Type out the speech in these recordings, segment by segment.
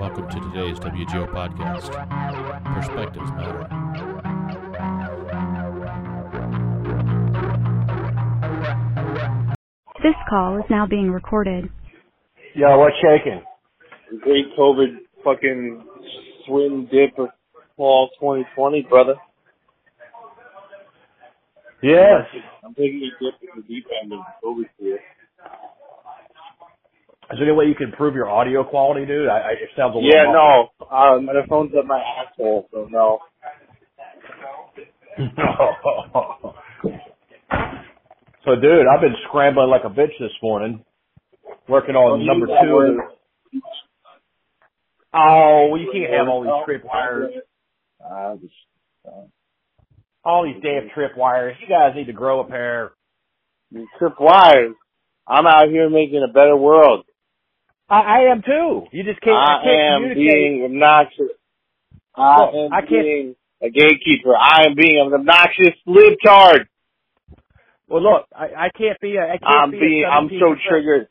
Welcome to today's WGO podcast. Perspectives matter. This call is now being recorded. Yo, what's shaking? great COVID fucking swim dip of fall 2020, brother. Yes. I'm taking a dip in the deep end of COVID here. Is there any way you can improve your audio quality, dude? I, I, it sounds a little. Yeah, no. Um, my phone's up my asshole, so no. so, dude, I've been scrambling like a bitch this morning, working on number two. Oh, well, you can't have all these trip wires. Uh, just, uh, All these damn trip wires. You guys need to grow a pair. trip wires. I'm out here making a better world. I, I am too. You just can't. I you can't am being obnoxious. I Look, am I can't- being a gatekeeper. I am being an obnoxious libtard. Well, look, I, I can't be. A, I can't I'm be. being, I'm so 17%. triggered.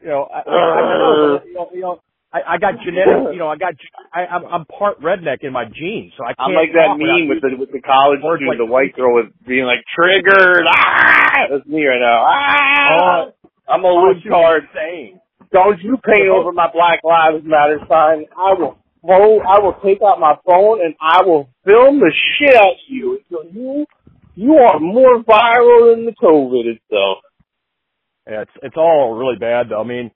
You know, I, I, I, you know, you know, I, I got genetic. You know, I got. I, I'm, I'm part redneck in my genes, so I can't. I'm like that meme with the with the college student, like the white girl with being like triggered. Ah, that's me right now. Ah, I'm a Oh, libtard. insane. Don't you paint over my Black Lives Matter sign? I will. phone- I will take out my phone and I will film the shit out of you until you you are more viral than the COVID itself. Yeah, it's it's all really bad though. I mean,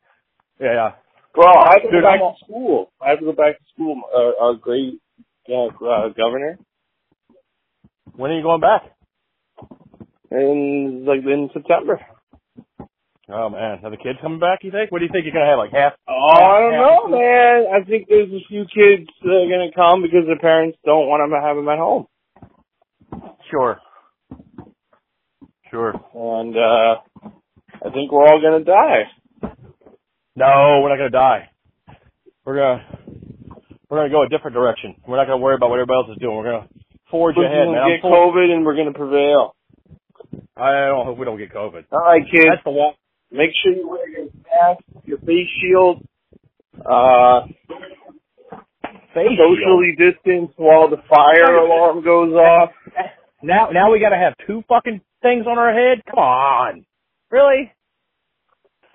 yeah, Bro, I have to Dude, go back I'm- to school. I have to go back to school. Uh, our great uh, uh, governor, when are you going back? in like in September. Oh man, are the kids coming back? You think? What do you think you're gonna have? Like half? Oh, I don't know, man. I think there's a few kids that are gonna come because their parents don't want them to have them at home, Sure. Sure. and uh I think we're all gonna die. No, we're not gonna die. We're gonna we're gonna go a different direction. We're not gonna worry about what everybody else is doing. We're gonna forge We're ahead, gonna man. Get COVID, and we're gonna prevail. I don't hope we don't get COVID. All right, kids. That's the one. Make sure you wear your mask, your face shield, uh, Face socially distance while the fire alarm goes off. Now, now we got to have two fucking things on our head. Come on, really?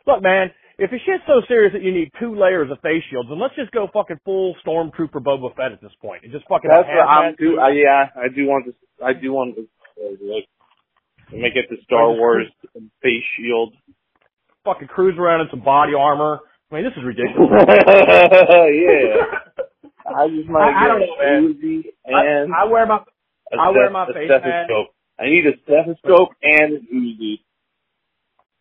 Look, man, if the shit's so serious that you need two layers of face shields, then let's just go fucking full stormtrooper Boba Fett at this point. and just fucking. That's what I'm do. Uh, yeah, I do want this. I do want this. Uh, like, make it the Star Wars face shield. Fucking cruise around in some body armor. I mean, this is ridiculous. yeah. I just might I- I don't get know, man. And I, I wear my a I wear my a face mask. stethoscope. I need a stethoscope and an Uzi.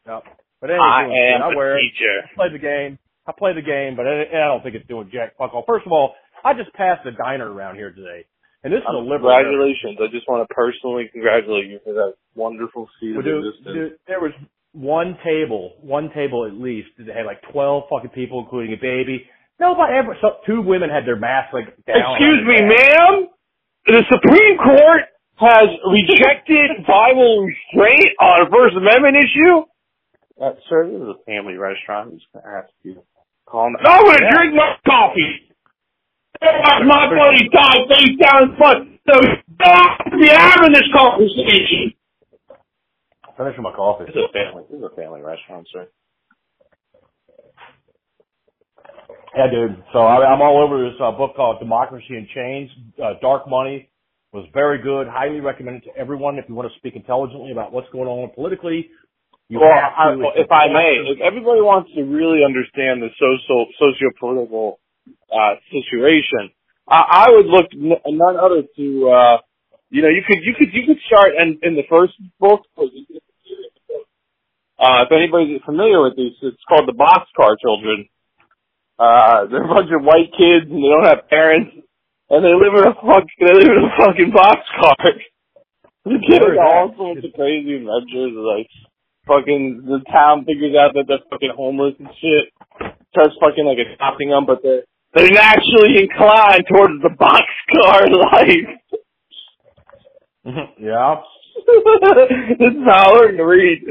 no, but ain't I am I a wear it. teacher. I play the game. I play the game, but I, I don't think it's doing jack fuck all. First of all, I just passed a diner around here today, and this is a Um, liberal. area. congratulations. I just want to personally congratulate you for that wonderful seat Well, of dude, existence. dude, there was one table, one table at least, that had like twelve fucking people, including a baby. Nobody ever. So two women had their masks like down. Excuse me, back. ma'am. The Supreme Court has rejected Bible restraint on a First Amendment issue. Uh, sir, this is a family restaurant. I'm just going to ask you to calm down. I'm going to drink my coffee. That's my bloody tie face down in front. So stop be having this conversation. Finish my coffee. This is a family. This is a family restaurant, sir. Yeah, dude. So I, I'm all over this uh, book called Democracy in Chains. Uh, Dark Money was very good. Highly recommended to everyone if you want to speak intelligently about what's going on politically. You well, I, well, if I may, if everybody wants to really understand the social socio-political uh, situation, I, I would look n- none other to uh, you know you could you could you could start in, in the first book. Uh, if anybody's familiar with this, it's called the Boxcar Children. Uh, they're a bunch of white kids and they don't have parents, and they live in a fuck they live in a fucking boxcar. The kids have all sorts of crazy adventures, like fucking the town figures out that they're fucking homeless and shit. Starts fucking like adopting them, but they're they're naturally inclined towards the boxcar life. yeah. this is how I learned to read.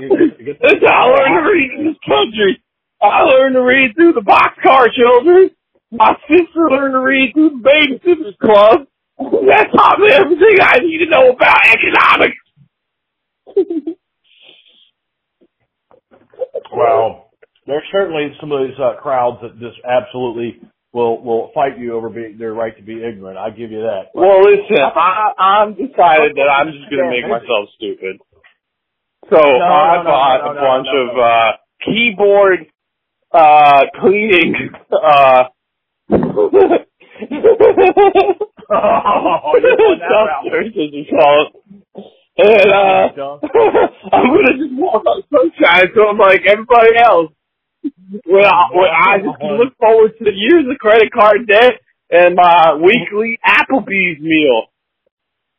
You- you get- this is how I learned to read in this country. I learned to read through the boxcar children. My sister learned to read through the Babysitters Club. That taught me everything I need to know about economics. Well, there's certainly some of these uh, crowds that just absolutely will will fight you over being their right to be ignorant. I give you that. Well, listen, I, I'm decided that I'm just gonna make myself stupid. So no, I no, bought no, a bunch of uh keyboard uh cleaning uh Oh, you're going that route. Dumpsters, as you call it. And uh I'm gonna just walk on sunshine so I'm like everybody else. Well, I, I just can look forward to the years of credit card debt and my weekly Applebee's meal.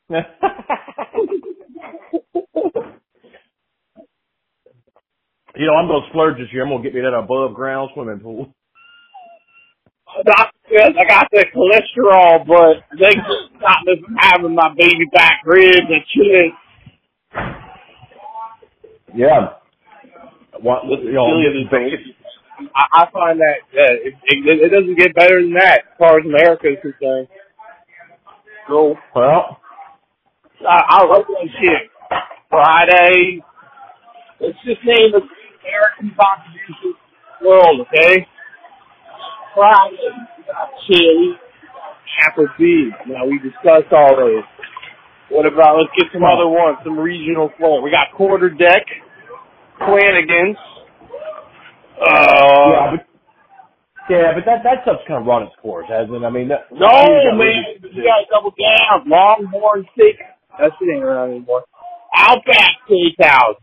you know, I'm gonna splurge this year. I'm gonna get me that above ground swimming pool. I got the cholesterol, but they just stop me from having my baby back ribs and shit. Yeah. What, you know, I, I find that uh, it, it, it doesn't get better than that as far as America is concerned. So well, I, I love that shit. Friday. Let's just name the American contribution world, okay? Friday, we got chili, Applebee's. Now we discussed all those. What about let's get some other ones, some regional flair. We got quarter deck, Flanagan's. yeah, Uh, but yeah, but that that stuff's kind of run its course, hasn't it? I mean, that, no man, you gotta double down. Longhorn steak. That shit ain't around anymore. Outback Steakhouse.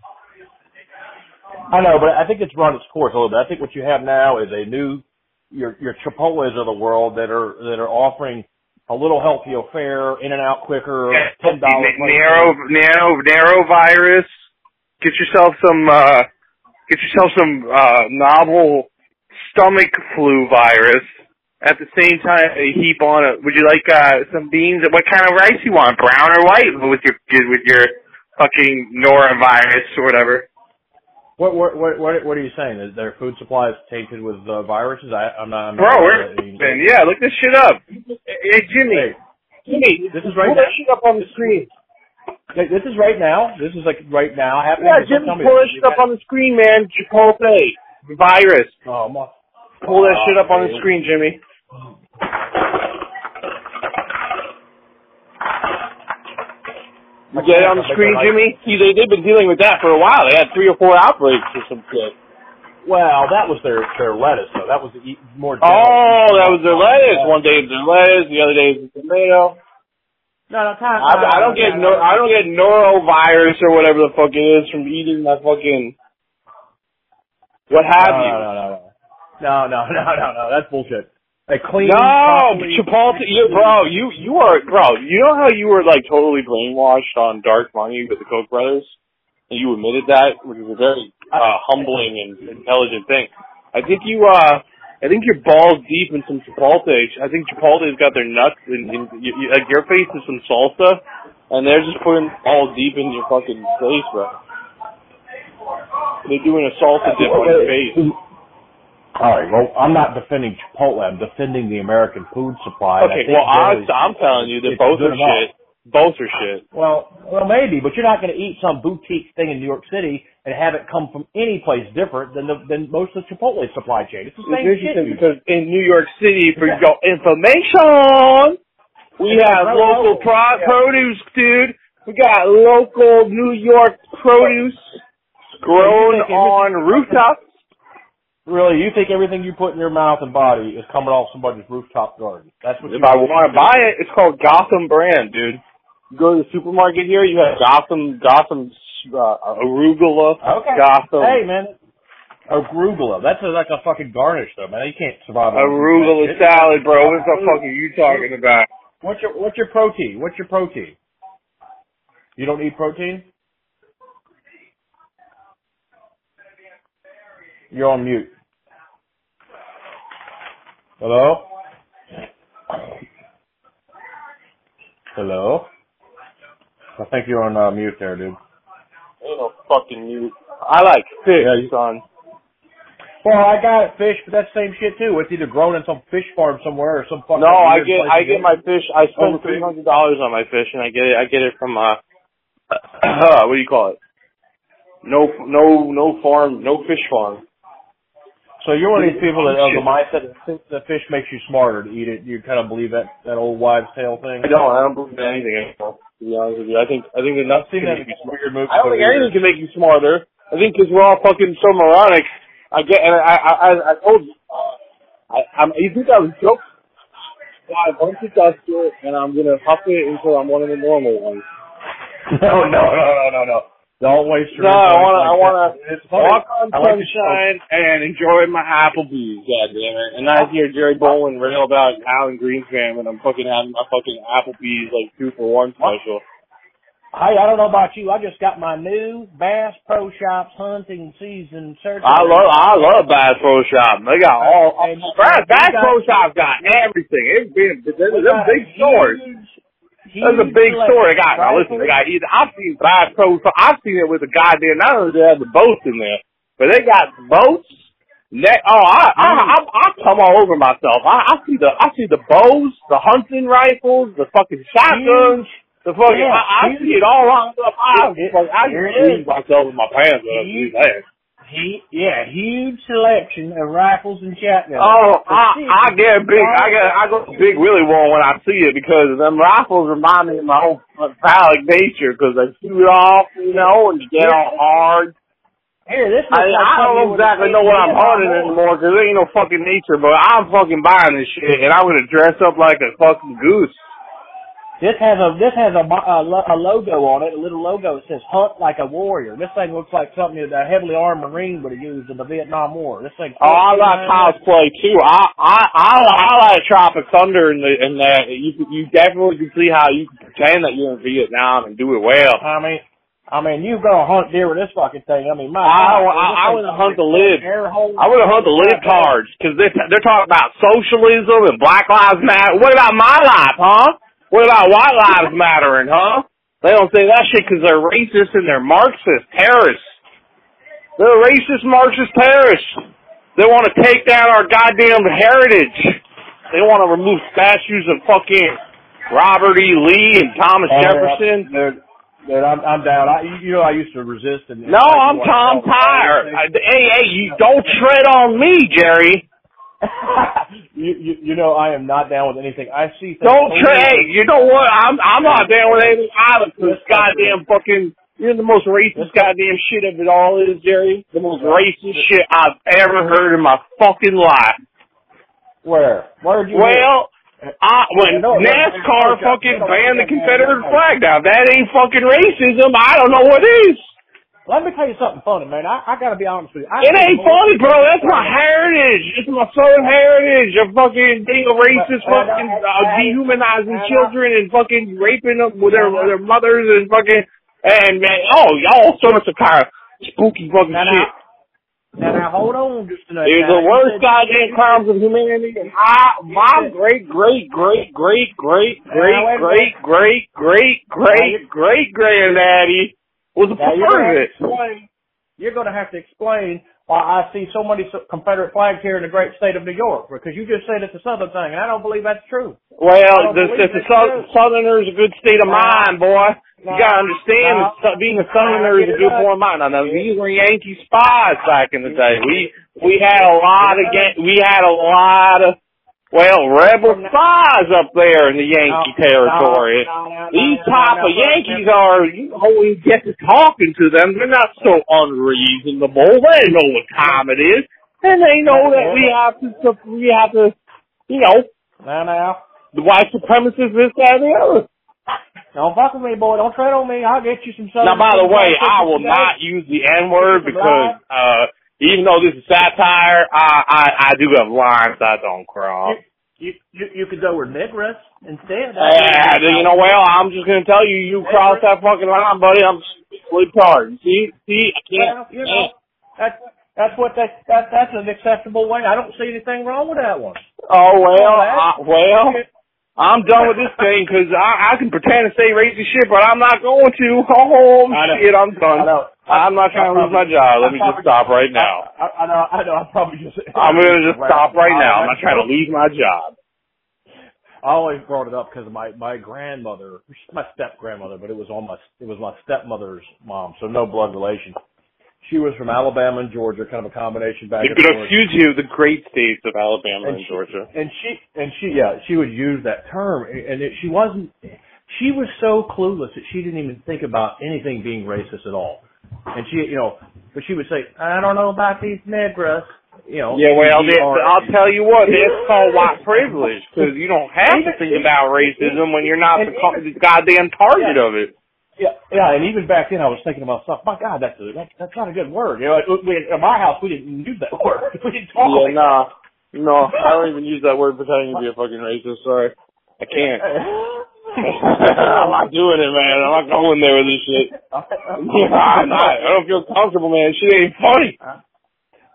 I know, but I think it's run its course a little bit. I think what you have now is a new your your Chipotle's of the world that are that are offering a little healthier fare, in and out quicker, ten dollars. narrow, narrow, narrow virus. Get yourself some, uh, get yourself some, uh, novel stomach flu virus. At the same time, a heap on it. Would you like, uh, some beans? What kind of rice you want? Brown or white? With your, with your fucking norovirus or whatever. What what what what are you saying? Is their food supply is tainted with uh, viruses? I, I'm not. I'm Bro, not, we're, I mean, yeah, look this shit up. Hey, Jimmy. Hey, Jimmy, this is right pull now. that shit up on the screen. Hey, this is right now. This is like right now happening. Yeah, Jimmy, pull that this. shit up on the screen, man. Chipotle. Virus. Oh, my. Pull that shit up on the screen, Jimmy. You get it on the screen, Jimmy? See, they, they've been dealing with that for a while. They had three or four outbreaks or some shit. Well, that was their their lettuce, though. That was the e- more. Oh, that was their lettuce. One day it's their lettuce, the other day it's the tomato. No, no, time. I, I don't get no, I don't get norovirus or whatever the fuck it is from eating my fucking. What have no, you? No, no, no, no, no, no, no, no. That's bullshit. A clean. No, Chipotle, you, bro, you you are, bro. You know how you were like totally brainwashed on Dark Money with the Koch brothers, and you admitted that, which is a very uh, humbling and intelligent thing. I think you, uh, I think you're balls deep in some Chipotle. I think Chipotle's got their nuts in, in you, you, like your face is some salsa, and they're just putting balls deep in your fucking face, bro. They're doing a salsa dip on your face. All right. Well, I'm not defending Chipotle. I'm defending the American food supply. Okay, well, I'm, I'm telling you that both are enough. shit. Both are shit. Well, well, maybe, but you're not going to eat some boutique thing in New York City and have it come from any place different than the, than most of the Chipotle supply chain. It's the same It's shit. because in New York City, for your information, we Yeah, have right, local local. pro- Yeah. produce, dude. We got local New York produce grown you think everything- on rooftops. Really, you think everything you put in your mouth and body is coming off somebody's rooftop garden? That's what. If I want to buy it, it's called Gotham brand, dude. You go to the supermarket here, you have Gotham, Gotham uh, arugula, Okay. Gotham Hey, man. Arugula. That's a, like a fucking garnish, though, man. You can't survive on arugula salad, bro. What the fuck are you talking about? What's your What's your protein? What's your protein? You don't eat protein. You're on mute. Hello. Hello. I think you're on uh, mute there, dude. Ain't no fucking mute. I like fish, Yeah, you- son. Well, I got fish, but that's the same shit too. It's either grown in some fish farm somewhere or some fucking. No, I get place I to get my fish. I spend three hundred dollars on my fish, and I get it. I get it from uh, what do you call it? No, no, no farm, no fish farm. So you're one of these people that of the mindset that that fish makes you smarter to eat it. You kind of believe that that old wives' tale thing. I don't. I don't believe in anything anymore. To be honest with you, I think I think that nothing can make you weird movies. I don't think anything the can make you smarter. I think because we're all fucking so moronic. I get, and I, I, I, I told you, uh, I, I'm, you think I was joking? I to dust it, and I'm gonna huff it until I'm one of the normal ones. No, no, no, no, no, no. Don't waste your. No, I wanna, I wanna. It's walk on I like sunshine and enjoy my Applebee's, God damn goddammit. And I hear Jerry Bowen rail about Alan Greenspan when I'm fucking having my fucking Applebee's like two for one special. Hey, I don't know about you. I just got my new Bass Pro Shops hunting season search. I love, I love Bass Pro Shop. They got all, And- Bass, Bass got- Pro Shop got everything. It's been, they're, they're big stores. huge- That's a big. They selection, got now. Listen, they got either I've seen Bass Pro. I've seen it with the goddamn. Not only do they have the boats in there, but they got boats. Net. Oh, I I I, I come all over myself. I, I see the I see the bows, the hunting rifles, the fucking shotguns, the fucking. Yeah, I, I see it all lined up. I, It- like, I here just it squeeze is. myself in my pants when I see Huge. He, yeah, huge selection of rifles and shotguns. Oh, For I. I get big. I get I go big Willie one when I see it because them rifles remind me of my own phallic nature because they shoot off, you know, and you get all hard. Here, this I, I don't exactly know what I'm in hunting anymore because there ain't no fucking nature, but I'm fucking buying this shit and I'm gonna dress up like a fucking goose. This has a this has a, a, a logo on it, a little logo that says "Hunt like a warrior." This thing looks like something that a heavily armed Marine would have used in the Vietnam War. This thing. Oh, I like cosplay too. I I I, I like Tropic Thunder and the and that you you definitely can see how you can pretend that you're in Vietnam and do it well. I mean, I mean, you gonna hunt deer with this fucking thing? I mean, my. I- God, I- I wanna hunt the lid. I would have hunt the lid cards because they they're talking about socialism and Black Lives Matter. What about my life, huh? What about White Lives Mattering, huh? They don't say that shit because they're racist and they're Marxist terrorists. They're racist Marxist terrorists. They want to take down our goddamn heritage. They want to remove statues of fucking Robert E. Lee and Thomas Oh, Jefferson. Dude, dude, I'm I'm down. I you know I used to resist and. No, I'm Tom Tyre. Hey, hey, you don't tread on me, Jerry. You, you you know I am not down with anything. I see. Don't trade. You know what? I'm I'm not down with anything either. Cause goddamn fucking, you're the most racist goddamn shit of it all is, Jerry. The most racist shit I've ever heard in my fucking life. Where? Where did you? Well, I, when No, NASCAR fucking banned the Confederate flag down, that ain't fucking racism. I don't know what is. Let me tell you something funny, man. I, I gotta be honest with you. I It ain't funny, bro. That's my heritage. It's my southern heritage of fucking being a racist, But- fucking but- uh, dehumanizing but- children and fucking raping them with their but- their mothers and fucking and man, oh, y'all sorts of kind of spooky fucking Now, shit. now, now, hold on just a minute. It's the worst goddamn crimes of humanity. And I, my great, great, great, great, great, Now, great, great, great, great, great, great granddaddy was a you're part of it. explain. You're going to have to explain why I see so many Confederate flags here in the great state of New York. Because you just said it's a Southern thing, and I don't believe that's true. Well, the, the, the that's south, true. Southerner's a good state of mind, boy. You gotta understand Nah. that being a Southerner is a good form of mind. Now, these were Yankee spies back in the day. We we had a lot of Yan- we had a lot of well rebel spies up there in the Yankee No, territory. no, no, These type of Yankees are you always get to talking to them. They're not so unreasonable. They know what time it is, and they know that we have to we have to you know Now, now. the white supremacists, this, that, and the other. Don't fuck with me, boy. Don't tread on me. I'll get you some Now, by the way, I will today. not use the N word because uh, even though this is satire, I, I I do have lines I don't cross. You, you, you could go with Negress instead. Yeah, you know, well, I'm just gonna tell you, you cross that fucking line, buddy. I'm sleep hard. See, see, I can't. Well, you know, that's that's what that, that that's an acceptable way. I don't see anything wrong with that one. Oh well, Oh, I, well, I'm done with this thing because I, I can pretend to say racist shit, but I'm not going to. Oh shit, I'm done. I'm not trying to lose my job. Let me just stop right now. I, I know, I know. I probably just. I'm gonna just stop right now. I'm not trying to lose my job. I always brought it up because my my grandmother, my step grandmother, but it was on my it was my stepmother's mom, so no blood relation. She was from Alabama and Georgia, kind of a combination back They could and accused you the great states of Alabama and she, Georgia. And she and she yeah she would use that term, and it, she wasn't. She was so clueless that she didn't even think about anything being racist at all. And she, you know, but she would say, "I don't know about these negras." You know. Yeah, well, I'll tell you what, that's called white privilege because you don't have to think about racism when you're not the, the goddamn target of it. Yeah, yeah, and even back then I was thinking to myself, my God, that's a, that's, that's not a good word. You know, we, in my house we didn't use that word. We didn't talk Yeah, like nah. No, I don't even use that word pretending to be a fucking racist. Sorry. I can't. I'm not doing it, man. I'm not going there with this shit. I'm not. I don't feel comfortable, man. Shit ain't funny.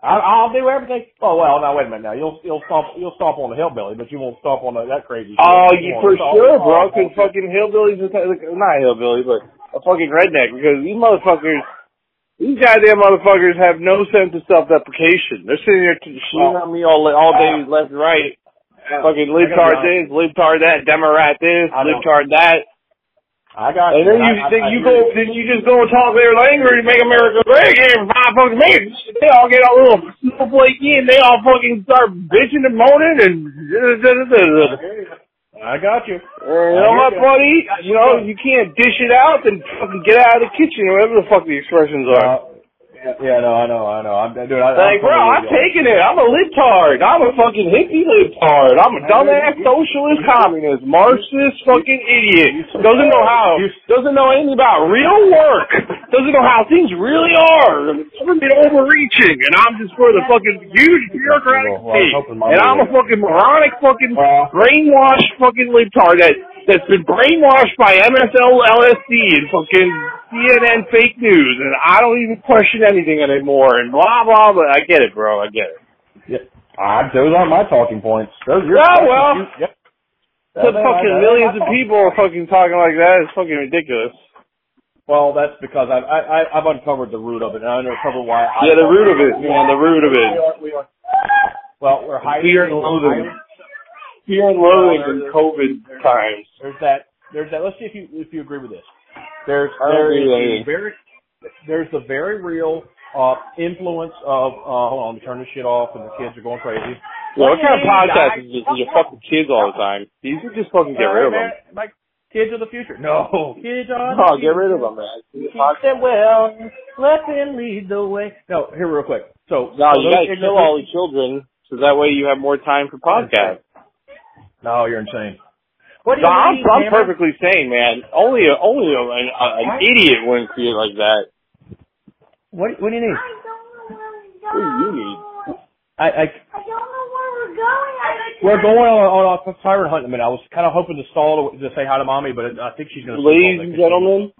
I, I'll do everything. Oh well, now wait a minute. Now you'll you'll stomp you'll stomp on the hillbilly, but you won't stomp on the, that crazy. shit. Oh, You you for sure, bro. Because fucking hillbillies are not hillbilly, but a fucking redneck. Because these motherfuckers, these goddamn motherfuckers have no sense of self-deprecation. They're sitting here t- shooting on me all all day, uh, left and right. Fucking libtard this, libtard that, Democrat this, I libtard that. I got And then you I, I, then I you hear go then you just go and talk their language and make America great again five fucking minutes. They all get a little snowflake in, they all fucking start bitching and moaning and I got you. Uh, you know what, buddy? You know, you can't dish it out, then fucking get out of the kitchen, whatever the fuck the expressions are. Uh, yeah, no, I know, I know. I'm dude. I, like, bro, I'm taking it. I'm a libtard. I'm a fucking hippie libtard. I'm a dumbass socialist communist, Marxist fucking idiot. Doesn't know how, doesn't know anything about real work. Doesn't know how things really are. Government overreaching, and I'm just for the fucking huge bureaucratic Well, state. And I'm a fucking moronic fucking brainwashed fucking libtard that that's been brainwashed by MSLSD and fucking CNN fake news, and I don't even question anything anymore. And blah blah blah. I get it, bro. I get it. Yeah. Uh, those aren't my talking points. Those are your Yeah, questions. well. Yep. The fucking millions of people are fucking talking like that. It's fucking ridiculous. Well, that's because I've I, I, I've uncovered the root of it, and I uncovered why. I, Yeah, the root of it, man. The root of We it. are, we are, well, we're hiding. Fear and loathing. Fear and loathing in COVID times. There's that. There's that. Let's see if you if you agree with this. There's I don't there agree is with the anything. very there's the very real uh influence of uh hold on, let me turn this shit off and the kids are going crazy. Yeah, what kind of podcast is this? You fucking kids all the time. You should just fucking get rid of them. Like kids of the future. No, kids are. No, get rid of them, man. Keep them well. Let them lead the way. No, here real quick. So No, so you those gotta kill all the children, so that way you have more time for podcasts. No, you're insane. What do you No, I'm, I'm perfectly sane, man. Only a, only a, an, a, an idiot wouldn't create like that. What, what do you need? What do you need? I, I I don't know where we're going. I we're going on, on a siren hunt in a minute. I was kind of hoping to stall to, to say hi to mommy, but I think she's going to. Ladies and gentlemen,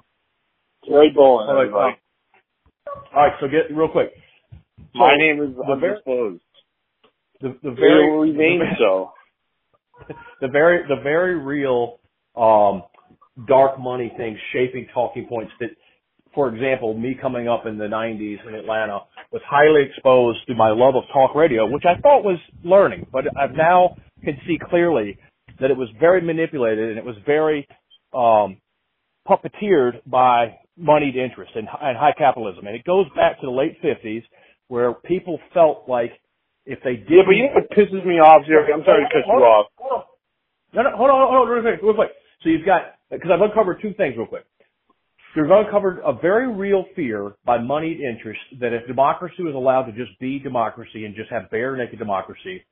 Trey Bowen, All right, everybody. All right, so get real quick. My So, name is the very- undisclosed. The, the It very will remain so. the very the very real um dark money things shaping talking points that for example me coming up in the 90s in Atlanta was highly exposed to my love of talk radio which I thought was learning but I've now can see clearly that it was very manipulated and it was very um puppeteered by moneyed interest and, and high capitalism. And it goes back to the late 50s where people felt like if they did Yeah, but you know what pisses me off, Jerry? I'm sorry to cut you off. no, no, hold on, hold on, real quick, real quick. So you've got, because I've uncovered two things real quick. You've uncovered a very real fear by moneyed interest that if democracy was allowed to just be democracy and just have bare naked democracy,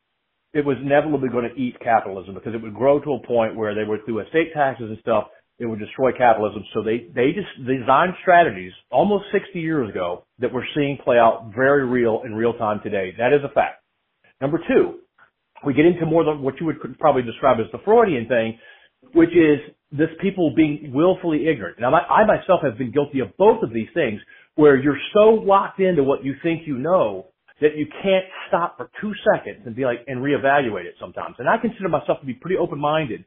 it was inevitably going to eat capitalism because it would grow to a point where they would, through estate taxes and stuff, it would destroy capitalism. So they, they just designed strategies almost 60 years ago that we're seeing play out very real in real time today. That is a fact. Number two, we get into more than what you would probably describe as the Freudian thing, which is this people being willfully ignorant. Now, I, I myself have been guilty of both of these things, where you're so locked into what you think you know that you can't stop for two seconds and be like and reevaluate it sometimes. And I consider myself to be pretty open-minded,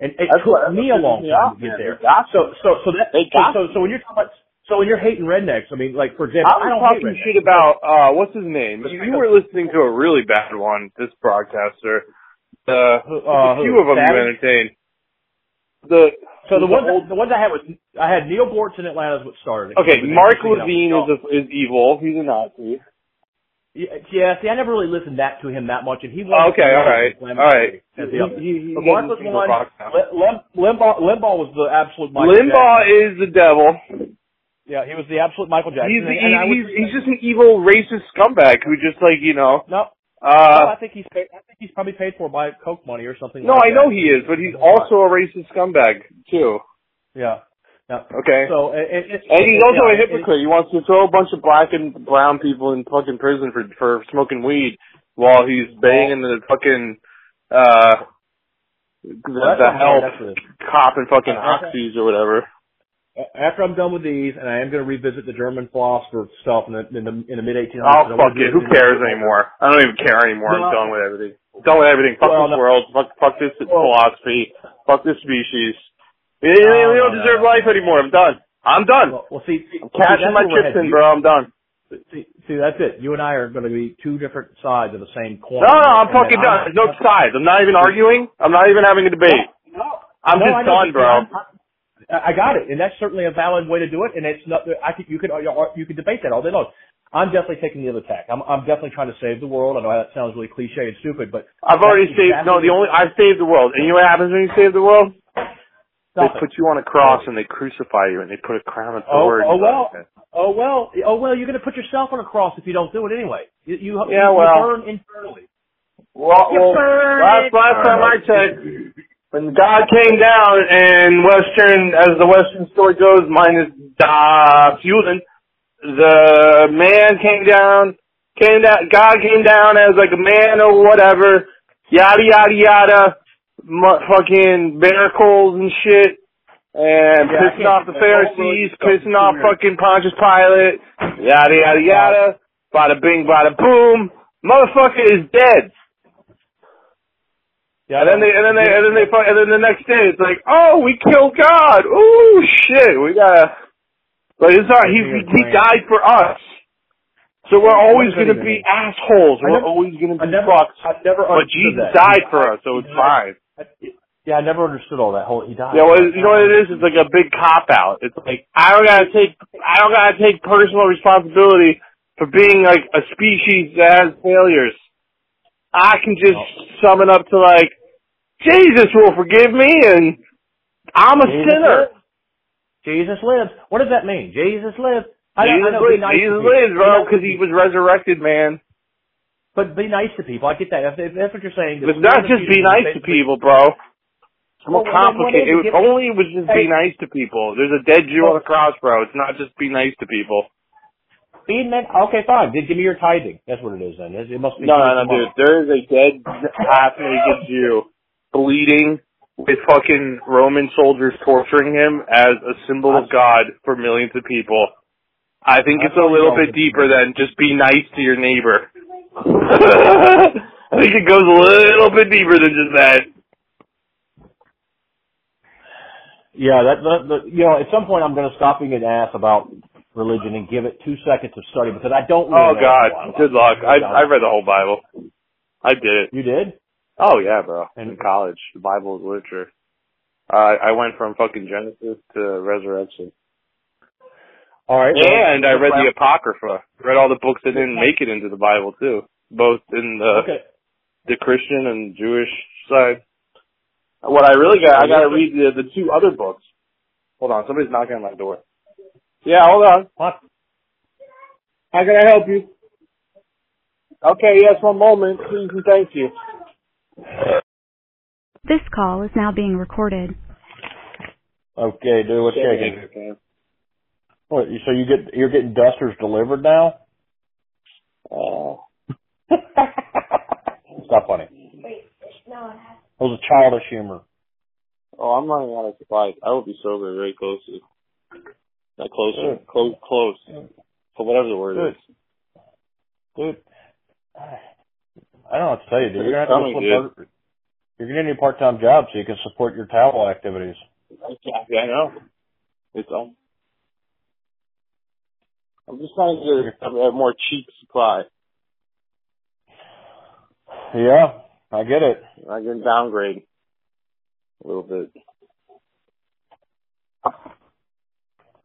and it That's took what- me a long time to get there. So, so, so that, so, so, so when you're talking about, So when you're hating rednecks, I mean, like for example, I I don't hate talking rednecks. shit about uh what's his name? You, you were listening to a really bad one, this broadcaster. Uh, uh, a few of them you entertained. The So the the ones old- the ones I had was I had Neal Boortz in Atlanta is what started. it. okay, Mark Levin is a, is evil. He's a Nazi. Yeah, see, I never really listened that to him that much, and he was Okay, all right, all right. As He, the other. he, he But Mark was one. to rock now. Lim- Lim- Limbaugh, Limbaugh was the absolute Michael Limbaugh is the devil. Yeah, he was the absolute Michael Jackson. He's the, and I he's he's just an evil racist scumbag who just like you know. no. no, Uh, I think he's paid, I think he's probably paid for by Koch money or something. no, like I know that. he is, but he's also a racist scumbag too. Yeah. yeah. Okay. So and, and, And he's also yeah, a hypocrite. He wants to throw a bunch of black and brown people in fucking prison for for smoking weed while he's banging the fucking uh the, Well, the help saying, that's what it is. cop and fucking oxys or whatever. After I'm done with these, and I am going to revisit the German philosopher stuff in the in the, in the mid 1800s. Oh fuck it. Who cares anymore? I don't even care anymore. I'm done with everything. Done with everything. Fuck Well, this no- world. Fuck fuck this Well- philosophy. Fuck this species. We, No, we don't no, deserve no. life anymore. I'm done. I'm done. Well, well, see, see I'm cashing my chips in, bro. I'm done. See, see, that's it. You and I are going to be two different sides of the same coin. No, no, I'm fucking done. There's no sides. I'm not even arguing. I'm not even having a debate. No, I'm no, just done, bro. I'm- I got it, and that's certainly a valid way to do it. And it's not. I think you could you could debate that all day long. I'm definitely taking the other tack. I'm I'm definitely trying to save the world. I know that sounds really cliche and stupid, but I've already saved. exactly No, the only I've saved the world. And you know what happens when you save the world? They put you on a cross and they crucify you and they put a crown of Oh, thorns. oh on well, you. oh well, oh well. You're going to put yourself on a cross if you don't do it anyway. You, you, Yeah, you well. burn internally. Well, You well burn last last time I checked, when God came down and Western, as the Western story goes, minus Da Fusen, the man came down, came down, God came down as like a man or whatever, yada yada yada, mu- fucking miracles and shit, and Yeah, pissing off the that's all really Pharisees, pissing off fucking Pontius Pilate, yada yada yada, bada bing bada boom, motherfucker is dead. Yeah, And then they, and then they, and then they, and then the next day it's like, oh, we killed God. Ooh, shit, we gotta. But it's not. He he died for us. So we're always gonna be mean? assholes. We're never- always gonna I be never, fucks. I never But Jesus that. died for us, so it's fine. Yeah, I never understood all that whole. He died. Yeah, well, you know what it is? It's like a big cop out. It's like I don't gotta take, I don't gotta take personal responsibility for being like a species that has failures. I can just sum it up to like, Jesus will forgive me, and I'm a Jesus sinner. lives. Jesus lives. What does that mean? Jesus lives. I, Jesus, I know, lives, nice Jesus lives, bro, because he was resurrected, man. But be nice to people. I get that. If, if that's what you're saying. It's not just be nice to people, bro. It's more Well, complicated. It was only it was just be nice to people. There's a dead Jew on the cross, bro. It's not just be nice to people. Being men. Okay, fine. Then give me your tithing. That's what it is. Then it, it must be. No, no, no, dude. There is a dead, half-naked Jew bleeding with fucking Roman soldiers torturing him as a symbol of God for millions of people. I think it's a little bit deeper than just be nice to your neighbor. I think it goes a little bit deeper than just that. Yeah, that, that, that you know, at some point I'm going to stop being an ass about religion and give it two seconds of study because I don't. Really Oh God, a lot about good luck. I. I read the whole Bible. I did it. You did? Oh yeah, bro. In college, the Bible is literature. Uh, I went from fucking Genesis to Resurrection. All right. well, And I read the Apocrypha. Read all the books that didn't make it into the Bible too, both in the Okay. the Christian and Jewish side. What I really got, I got to read the the two other books. Hold on, somebody's knocking on my door. Yeah, hold on. What? How can I help you? Okay, yes, one moment, please and thank you. This call is now being recorded. Okay, dude. What's shaking? Okay. What? So you get you're getting dusters delivered now? Oh. Stop funny. Wait, no, it. It was a childish humor. Oh, I'm running out of supplies. I will be sober very closely. Not closer. Good. Close. Close. Whatever the word Good. is. Dude, I don't know what to tell you, dude. You're gonna have to Tell go dude. flip You're gonna need a part-time job so you can support your towel activities. Yeah, I know. It's all. I'm just trying to get a, a more cheap supply. Yeah, I get it. I can downgrade a little bit.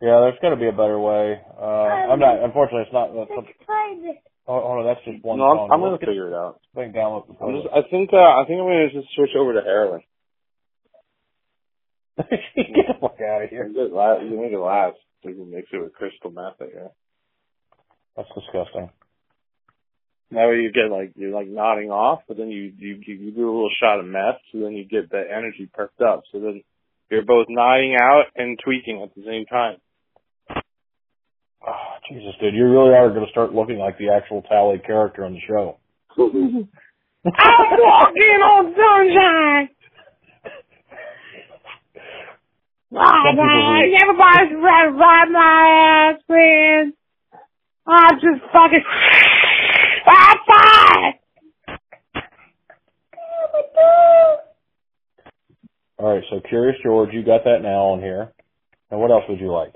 Yeah, there's got to be a better way. Uh, I'm not. Unfortunately, it's not. That's, Subscribe. oh, hold on, that's just one no, I'm. I'm gonna Let's figure it out. this thing down with the I'm just, I think uh, I think I'm gonna just switch over to heroin. Get the fuck out of You here. it last. You make it last. You can mix it with crystal meth, I guess. That's disgusting. That way you get like you're like nodding off, but then you you you you do a little shot of meth, so then you get that energy perked up. So then you're both nodding out and tweaking at the same time. Oh, Jesus, dude, you really are going to start looking like the actual Tally character on the show. I'm walking on sunshine. Some everybody's trying to ride my ass, man. I'm just fucking. I'm fine. All right, so Curious George, you got that now on here. And what else would you like?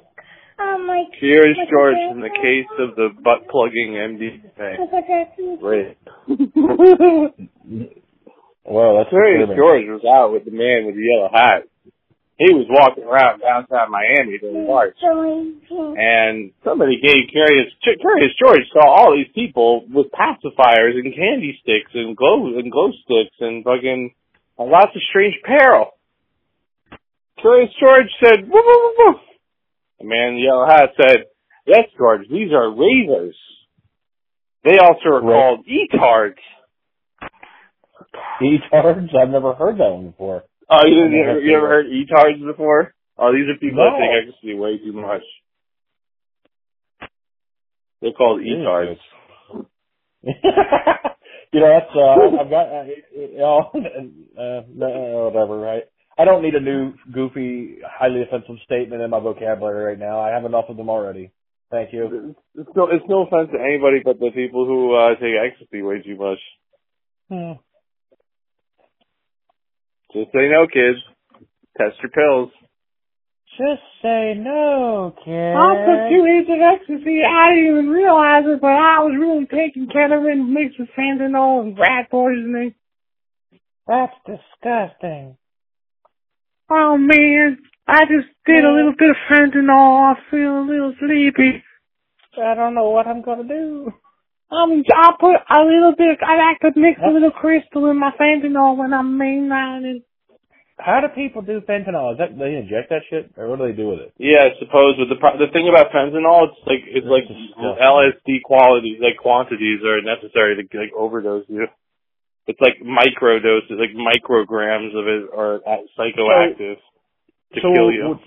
Um, like. Cheers, like George, in the case of the butt plugging MDMA. Like Great. Well, that's Curious. George was out with the man with the yellow hat. He was walking around downtown Miami during March. And somebody gave Curious, Curious George saw all these people with pacifiers and candy sticks and glow, and glow sticks and fucking lots of strange apparel. Curious George said, woof, woof, woof, woof. The man in the yellow hat said, yes, George, these are razors. They also are Right. called e-tards. E-tards? I've never heard that one before. Oh, you, didn't, I you, have ever, you ever heard e-tards before? Oh, these are people No. take ecstasy way too much. They're called e-tards. you know, that's, uh, I've got, uh, you know, uh, no, whatever, right? I don't need a new, goofy, highly offensive statement in my vocabulary right now. I have enough of them already. Thank you. It's no, it's no offense to anybody but the people who uh, take ecstasy way too much. Hmm. Just say no, kids. Test your pills. Just say no, kid. hits of ecstasy. I didn't even realize it, but I was really taking ketamine mixed with fentanyl and rat poisoning. That's disgusting. Oh man, I just did a little bit of fentanyl. I feel a little sleepy. I don't know what I'm gonna do. Um, I put a little bit. I like to mix a little crystal in my fentanyl when I'm mainlining. How do people do fentanyl? Is that they inject that shit, or what do they do with it? Yeah, I suppose. But the pro- the thing about fentanyl, it's like it's like disgusting. LSD qualities, like quantities are necessary to like overdose you. It's like micro doses, like micrograms of it are uh, psychoactive to so, kill you.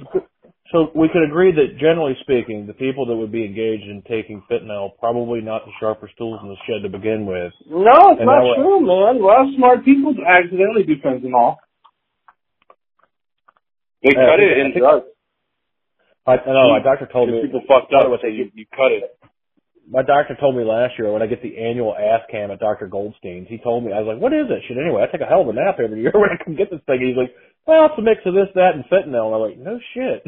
so we could agree that generally speaking, the people that would be engaged in taking fentanyl probably not the sharpest tools in the shed to begin with. No, it's And not that way- true, man. A lot of smart people accidentally do fentanyl. They Yeah, I cut think- it I in think- drugs. I, I know my doctor told me. People fucked up, it was you, you cut it. My doctor told me last year when I get the annual ass cam at Dr. Goldstein's, he told me, I was like, what is that shit anyway? I take a hell of a nap every year when I come get this thing. He's like, well, it's a mix of this, that, and fentanyl. And I'm like, no shit.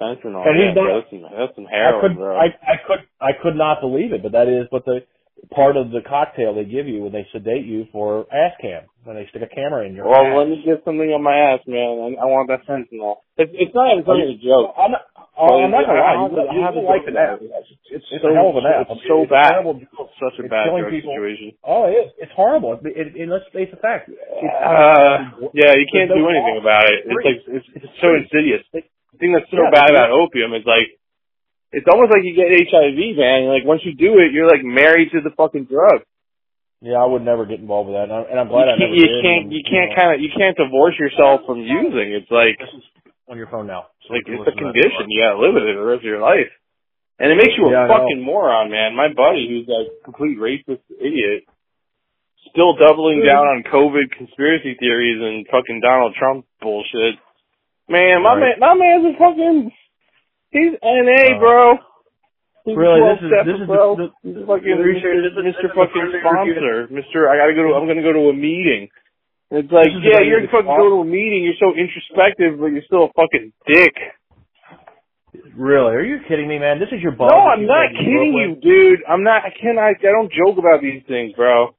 Fentanyl. And he's not- that's some, that's some I could, bro. I, I could, I could not believe it, but that is what the part of the cocktail they give you when they sedate you for ass cam, when they stick a camera in your well, ass. let me get something on my ass, man. I, I want that fentanyl. It's, it's not even something to joke. I'm not, oh, I'm not gonna lie. You, I you to like the It's, it's, It's a hell of a nap. it's so it's bad. terrible joke. Such a It's bad drug people. situation. Oh, it is. It's horrible. It, it, it, let's face the fact. Uh, yeah, you can't do anything about it. It's like it's, it's so insidious. The thing that's so Yeah, bad about opium is like it's almost like you get HIV, man. Like once you do it, you're like married to the fucking drug. Yeah, I would never get involved with that, and, I, and I'm glad I you never can't, you did. can't, and, you can't know, kind of, you can't divorce yourself from using. It's like, on your phone now. So like it's a listen to that. condition. You gotta live with it the rest of your life. And it makes you a Yeah, I fucking moron, man. My buddy, who's a complete racist idiot, still doubling down on COVID conspiracy theories and fucking Donald Trump bullshit. Man, my Right. man, my man's a fucking, he's NA, Uh, bro. He's Really, this is- this is the- bro. the- He's fucking the Mr. this is- this Mr. fucking sponsor. Mr. I gotta go to, I'm gonna go to a meeting. It's like, This is the yeah, you're you fucking go to a meeting, you're so introspective, but you're still a fucking dick. Really? Are you kidding me, man? This is your bug. No, I'm not kidding you, dude. I'm not. I can't. I, I don't joke about these things, bro.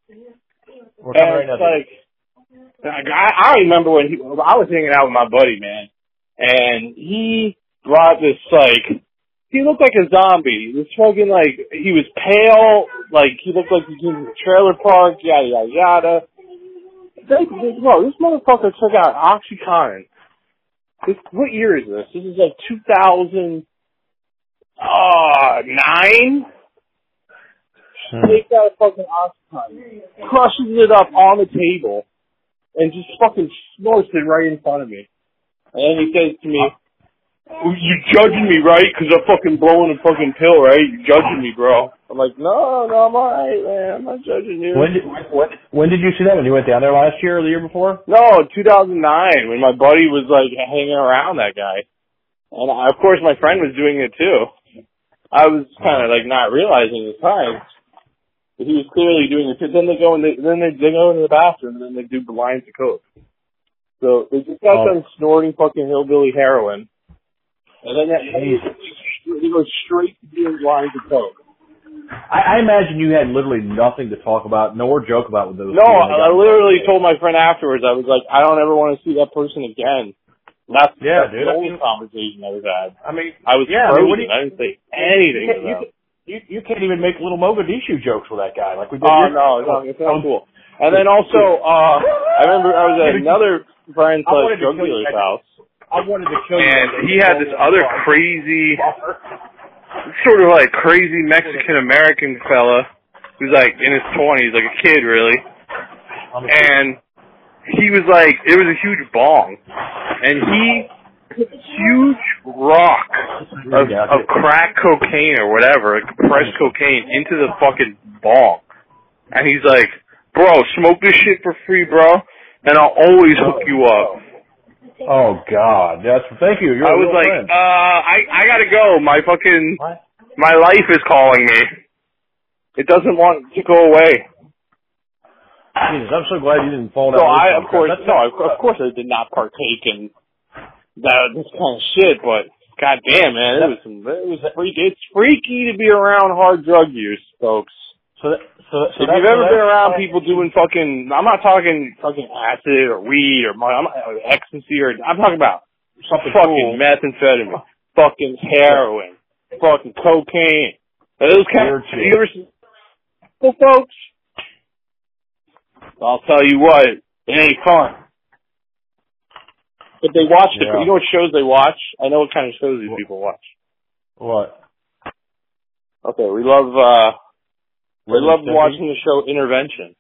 We're coming right And now, it's like, I, I remember when he, I was hanging out with my buddy, man, and he brought this like, he looked like a zombie. He was fucking like, he was pale, like he looked like he came from a trailer park, yada yada yada. They, bro, this motherfucker took out OxyContin. This, what year is this? This is like 2000, uh, nine? takes out a fucking oxycontin, crushes it up on the table, and just fucking snorts it right in front of me. And then he says to me, "You judging me, right? Because I'm fucking blowing a fucking pill, right? You're judging me, bro?" I'm like, "No, no, I'm alright, man. I'm not judging you." When did when, when did you see that? When you went down there last year or the year before? No, 2009, when my buddy was like hanging around that guy, and I, of course my friend was doing it too. I was kind of like not realizing at the time. But he was clearly doing it. too. Then they go in they, then they, they go into the bathroom and then they do lines of coke. So they just got Oh. done snorting fucking hillbilly heroin, and then that, they go straight to doing lines of coke. I, I imagine you had literally nothing to talk about, nor joke about with those. No, two when they I, I literally told my friend afterwards. I was like, I don't ever want to see that person again. That's, Yeah, that's dude. the only conversation I was had. I mean, I was Yeah, I mean, frozen. what do you- I didn't say anything you, to you, you, you can't even make little Mogadishu jokes with that guy like we did. Oh years no, no, it's not cool. And then also, uh, I remember I was at another friend's I slash drug dealer's house, I wanted to kill you. and he had this other crazy, sort of like crazy Mexican American fella who's like in his twenties, like a kid really, and he was like, it was a huge bong, and he put a huge rock of, of crack cocaine or whatever, like compressed cocaine, into the fucking bong. And he's like, bro, smoke this shit for free, bro, and I'll always hook you up. Oh God, that's thank you. You're I a was like, friend. uh, I, I gotta go. My fucking, What? my life is calling me. It doesn't want to go away. Jesus, I'm so glad you didn't fall down. So I, of course, That's- no, of of course I did not partake in that, this kind of shit, but god damn, man, it was, some, it was freaky. It's freaky to be around hard drug use, folks. So, that, so, so if you've ever been around people doing fucking, I'm not talking fucking acid or weed or, I'm not, or ecstasy or, I'm talking about something fucking cool. methamphetamine, fucking heroin, fucking cocaine. Those kind of, you ever seen, well, folks, I'll tell you what, it ain't fun. But they watch the, Yeah. you know what shows they watch? I know what kind of shows these people watch. What? Okay, we love, uh, we love watching the show Intervention.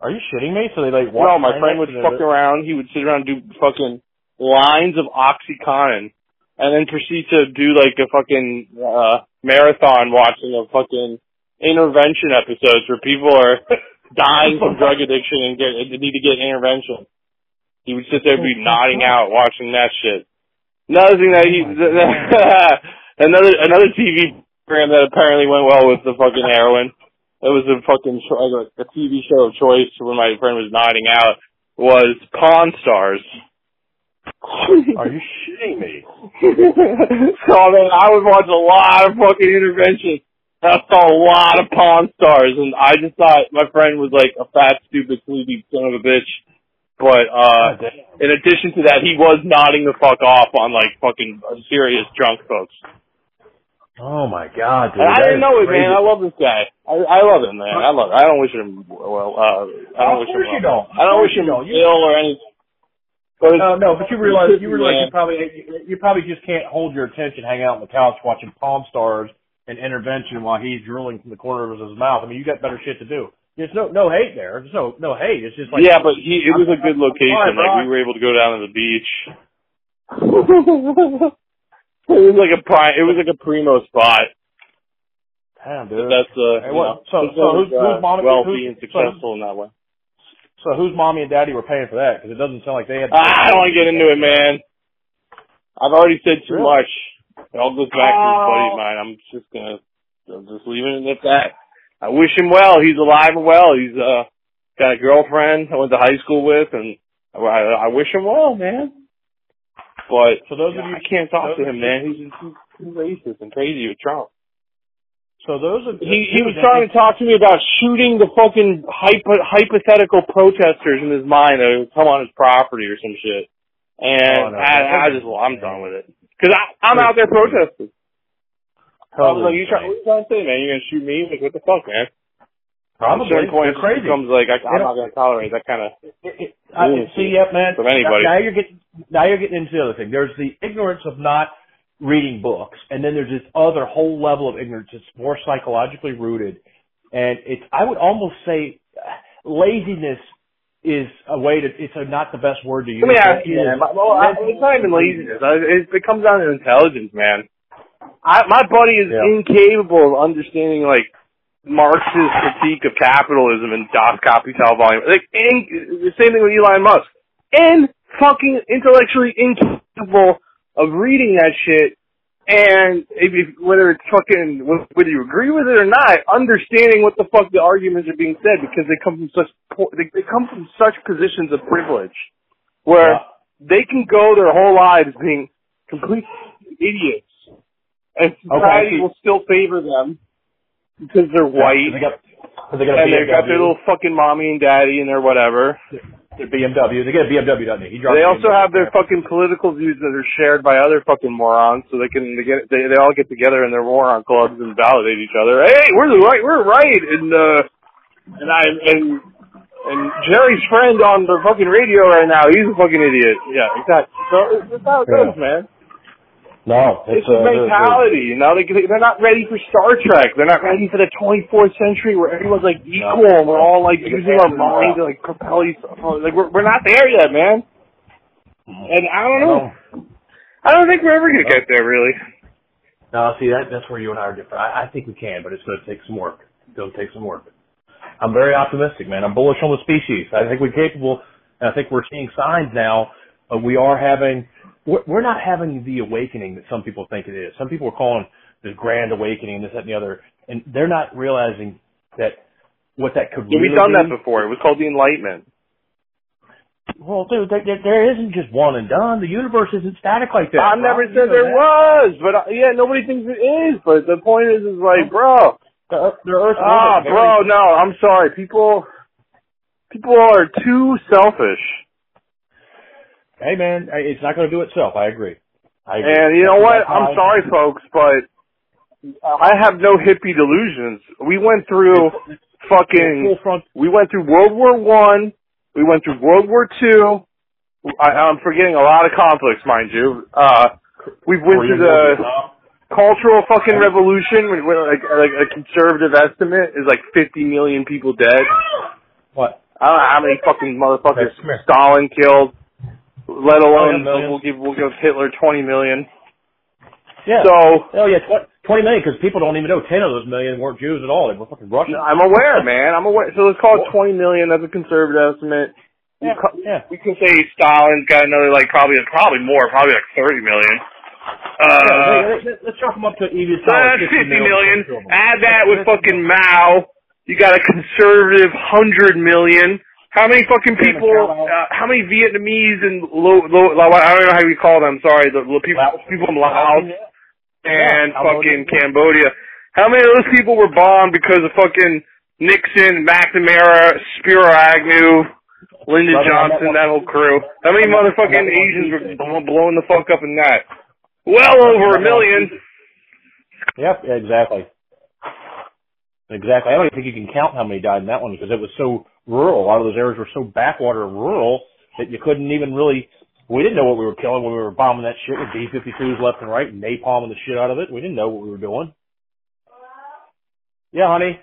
Are you shitting me? So they like watch No, my friend would fuck around. He would sit around and do fucking lines of OxyContin, and then proceed to do like a fucking uh marathon watching of fucking intervention episodes where people are dying from drug addiction and get and need to get intervention. He would sit there and be nodding out watching that shit. Another thing that he another another TV program that apparently went well with the fucking heroin. It was a fucking like a TV show of choice when my friend was nodding out was Pawn Stars. Are you shitting me? so man, I would watch a lot of fucking intervention. I saw a lot of Pawn Stars, and I just thought my friend was like a fat, stupid, sleepy son of a bitch. But uh in addition to that, he was nodding the fuck off on like fucking serious drunk folks. Oh my God, dude! I didn't know it, crazy. man. I love this guy. I, I love him, man. I love. I don't wish him well. Uh, I don't Of wish him well. you don't. I don't wish him you don't. You- ill or anything. But it's, Uh, no, but you realize you realize Man. you probably you probably just can't hold your attention hanging out on the couch watching Pawn Stars and intervention while he's drooling from the corner of his mouth. I mean, you got better shit to do. There's no no hate there. There's no no hate. It's just like yeah, but he, it was a good location. Like we were able to go down to the beach. it was like a prime. It was like a primo spot. damn, But dude. that's uh, Hey, what- know, so- so who's- who's uh, wealthy who's- and successful in that way. So whose mommy and daddy were paying for that? Because it doesn't sound like they had. Ah, I don't want to get into it, man. I've already said too Really? much. It all goes back to this buddy Oh. of mine. I'm just gonna, I'm just leaving it at that. I wish him well. He's alive and well. He's uh got a girlfriend I went to high school with, and I, I wish him well, man. But for those of you, who can't talk to him, man. He's, he's, he's racist and crazy with Trump. so those of He he was trying to talk to me about shooting the fucking hypo, hypothetical protesters in his mind that would come on his property or some shit. Oh, And no. I, I just well, I'm done with it because I'm out there protesting. I was like, you trying, what are you trying to say, man? You're gonna shoot me? Like, what the fuck, man? Probably. Certain point, They're crazy. it becomes like I, They I'm don't- gonna tolerate that kind of. It- it- I, mm. see, yep, man. From anybody. Now, now you're getting now you're getting into the other thing. There's the ignorance of not reading books, and then there's this other whole level of ignorance that's more psychologically rooted. And it's I would almost say laziness is a way to. It's a, not the best word to use. Let me ask you, man. Well, I, it's not even laziness. I, it, it comes down to intelligence, man. I, my buddy is Yeah. incapable of understanding like Marx's critique of capitalism and Das Kapital volume. Like, in, the same thing with Elon Musk. And fucking intellectually incapable of reading that shit and if, if, whether it's fucking whether you agree with it or not, understanding what the fuck the arguments are being said because they come from such po- they, they come from such positions of privilege where Yeah. they can go their whole lives being complete idiots, and society Okay. will still favor them because they're white They got, they got and they've got their little fucking mommy and daddy and their whatever. their BMW. They get a BMW, doesn't they? He. They also BMW. have their fucking political views that are shared by other fucking morons, so they can they get they they all get together in their moron clubs and validate each other. Hey, we're the right, we're right, and uh, and I and and Jerry's friend on the fucking radio right now, he's a fucking idiot. Yeah, exactly. So it's, it's how it goes, man. No, It's, it's, a mentality. You know, they they're not ready for Star Trek. They're not ready for the 24th century where everyone's like equal and we're all like using our mind to like propel each Like we're we're not there yet, man. And I don't know. I don't think we're ever gonna get there, really. No, see that that's where you and I are different. I, I think we can, but it's going to take some work. It's going to take some work. I'm very optimistic, man. I'm bullish on the species. I think we're capable, and I think we're seeing signs now. Of we are having. We're, we're not having the awakening that some people think it is. Some people are calling this grand awakening, this, that, and the other, and they're not realizing that what that could Yeah, really we've done be. that before. It was called the Enlightenment. Well, dude, there, there- isn't just one and done. The universe isn't static like that. I never said there that. was, but uh, yeah, nobody thinks it is. But the point is, is like, bro, The, the Earth ah, bro, no, I'm sorry. People, people are too selfish. Hey man, it's not going to do itself. I agree. I agree. And you know what? I'm sorry, folks, but I have no hippie delusions. We went through fucking. We went through World War One. We went through World War Two. I, I'm forgetting a lot of conflicts, mind you. Uh, we went through the cultural fucking revolution. Like, like a conservative estimate is like 50 million people dead. What? I don't know how many fucking motherfuckers. Stalin killed. Let alone Oh, yeah, millions. we'll give we'll give Hitler 20 million. Yeah. So oh yeah, tw- twenty million because people don't even know ten of those million weren't Jews at all. They were fucking Russians. I'm aware, man. I'm aware. So let's call it 20 million. That's a conservative estimate. We, Yeah, ca- yeah. we can say Stalin's got another like probably probably more, probably like 30 million. Yeah, Uh, let- let's chop them up to even so that's 50 million. Add that with fucking Mao. You got a conservative 100 million. How many fucking people? Uh, how many Vietnamese and low, low, low, I don't know how you call them. Sorry, the, the people Laos. people from Laos and Yeah, fucking Cambodia. How many of those people were bombed because of fucking Nixon, McNamara, Spiro Agnew, Lyndon Brother, Johnson, that whole crew? How many motherfucking Asians were blow- blowing the fuck up in that? Well over a million. Yep, yeah, exactly. Exactly. I don't even think you can count how many died in that one because it was so rural. A lot of those areas were so backwater and rural that you couldn't even really. We didn't know what we were killing when we were bombing that shit with B-52s left and right, and napalming the shit out of it. We didn't know what we were doing. Yeah, honey.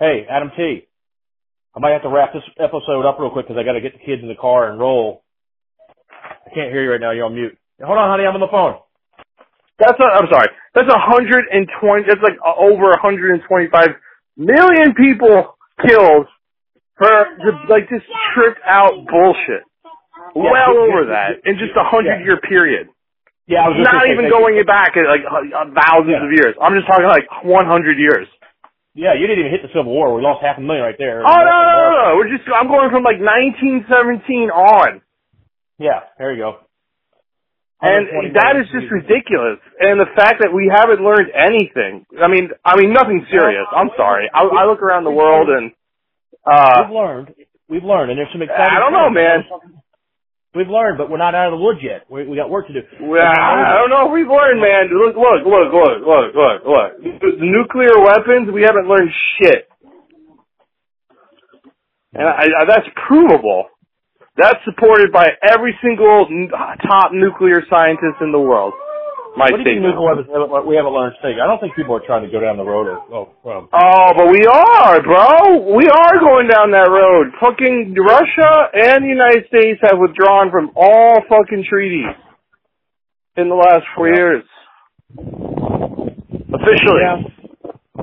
Hey, Adam T. I might have to wrap this episode up real quick because I got to get the kids in the car and roll. I can't hear you right now. You're on mute. Hold on, honey. I'm on the phone. That's a, I'm sorry. That's a hundred and twenty. That's like over a hundred and twenty-five million people killed for just, like this tripped out bullshit. Yeah, well over that in just a hundred yeah. year period. Yeah, I was Not say even going you. back at like uh, thousands Yeah. of years. I'm just talking like 100 years. Yeah, you didn't even hit the Civil War. We lost half a million right there. Oh no, no, no, no! We're just I'm going from like 1917 on. Yeah, there you go. And 120 that is just ridiculous. And the fact that we haven't learned anything. I mean, I mean nothing serious. I'm sorry. I, I look around the world and uh We've learned. We've learned, and there's some exciting. I don't know, man. We've learned, but we're not out of the woods yet. We, we got work to do. Well, I don't know if we've learned, man. Look, look, look, look, look, look, look. The nuclear weapons, we haven't learned shit. And I, I, that's provable. That's supported by every single n- top nuclear scientist in the world. My What do you think statement. nuclear haven't- we haven't learned things? I don't think people are trying to go down the road of, oh, well, Oh, but we are, bro. We are going down that road. Fucking Russia and the United States have withdrawn from all fucking treaties in the last four Yeah. years. Officially. yeah,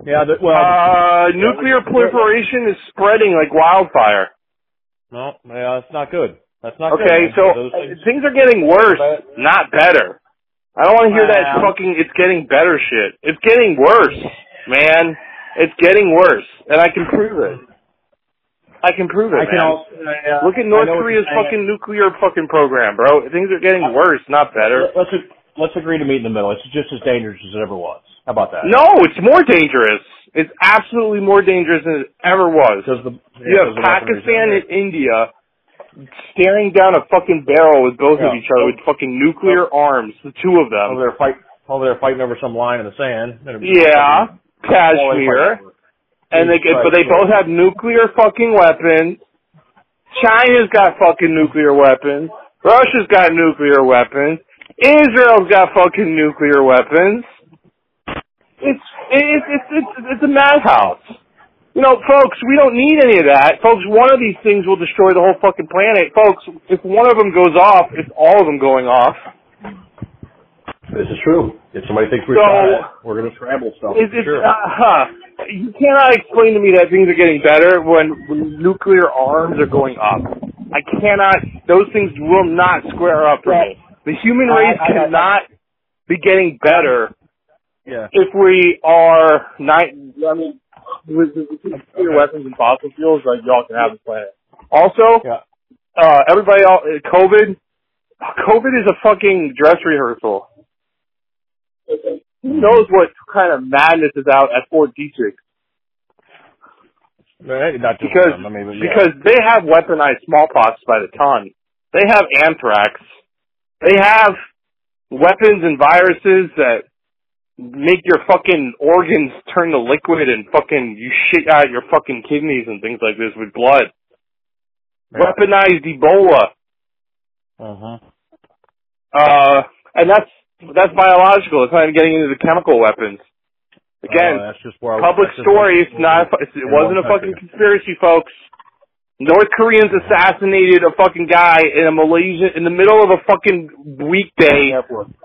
yeah. The, well, Uh, nuclear proliferation is spreading like wildfire. No, yeah, that's not good. That's not good. Okay, man. so uh, things- things are getting worse, not better. I don't want to hear that fucking it's getting better shit. It's getting worse, man. It's getting worse, and I can prove it. I can prove it, I can man. also yeah, Look at North Korea's fucking nuclear fucking program, bro. Things are getting worse, not better. Let's let's agree to meet in the middle. It's just as dangerous as it ever was. How about that? No, it's more dangerous. It's absolutely more dangerous than it ever was. the You have Pakistan and India staring down a fucking barrel with both of each other with fucking nuclear arms, the two of them. over there fight there fighting over some line in the sand. Yeah, Kashmir. And they, Right, but they sure. both have nuclear fucking weapons. China's got fucking nuclear weapons. Russia's got nuclear weapons. Israel's got fucking nuclear weapons. It's it's it's it's, it's a madhouse. You know, folks, we don't need any of that. Folks, one of these things will destroy the whole fucking planet. Folks, if one of them goes off, it's all of them going off. This is true. If somebody thinks we're So- trying we're going to scramble stuff. It's, for it's, sure. uh, huh. You cannot explain to me that things are getting better when, when nuclear arms are going up. I cannot. Those things will not square up for me. The human I- race I- I- cannot be getting better yeah. if we are not. I mean, with, with nuclear weapons and fossil fuels, like y'all can have the planet. Also, Yeah. uh, everybody, else, uh, COVID. COVID is a fucking dress rehearsal. Who knows what kind of madness is out at Fort Detrick? Right, Not Because them. I mean, yeah. because they have weaponized smallpox by the ton. They have anthrax. They have weapons and viruses that make your fucking organs turn to liquid and fucking you shit out your fucking kidneys and things like this with blood. Yeah. Weaponized Ebola. uh-huh. Uh, and that's that's biological. It's not even getting into the chemical weapons. Again, Uh, that's just where public story. It's not. It wasn't a fucking conspiracy, folks. North Koreans assassinated a fucking guy in a Malaysian in the middle of a fucking weekday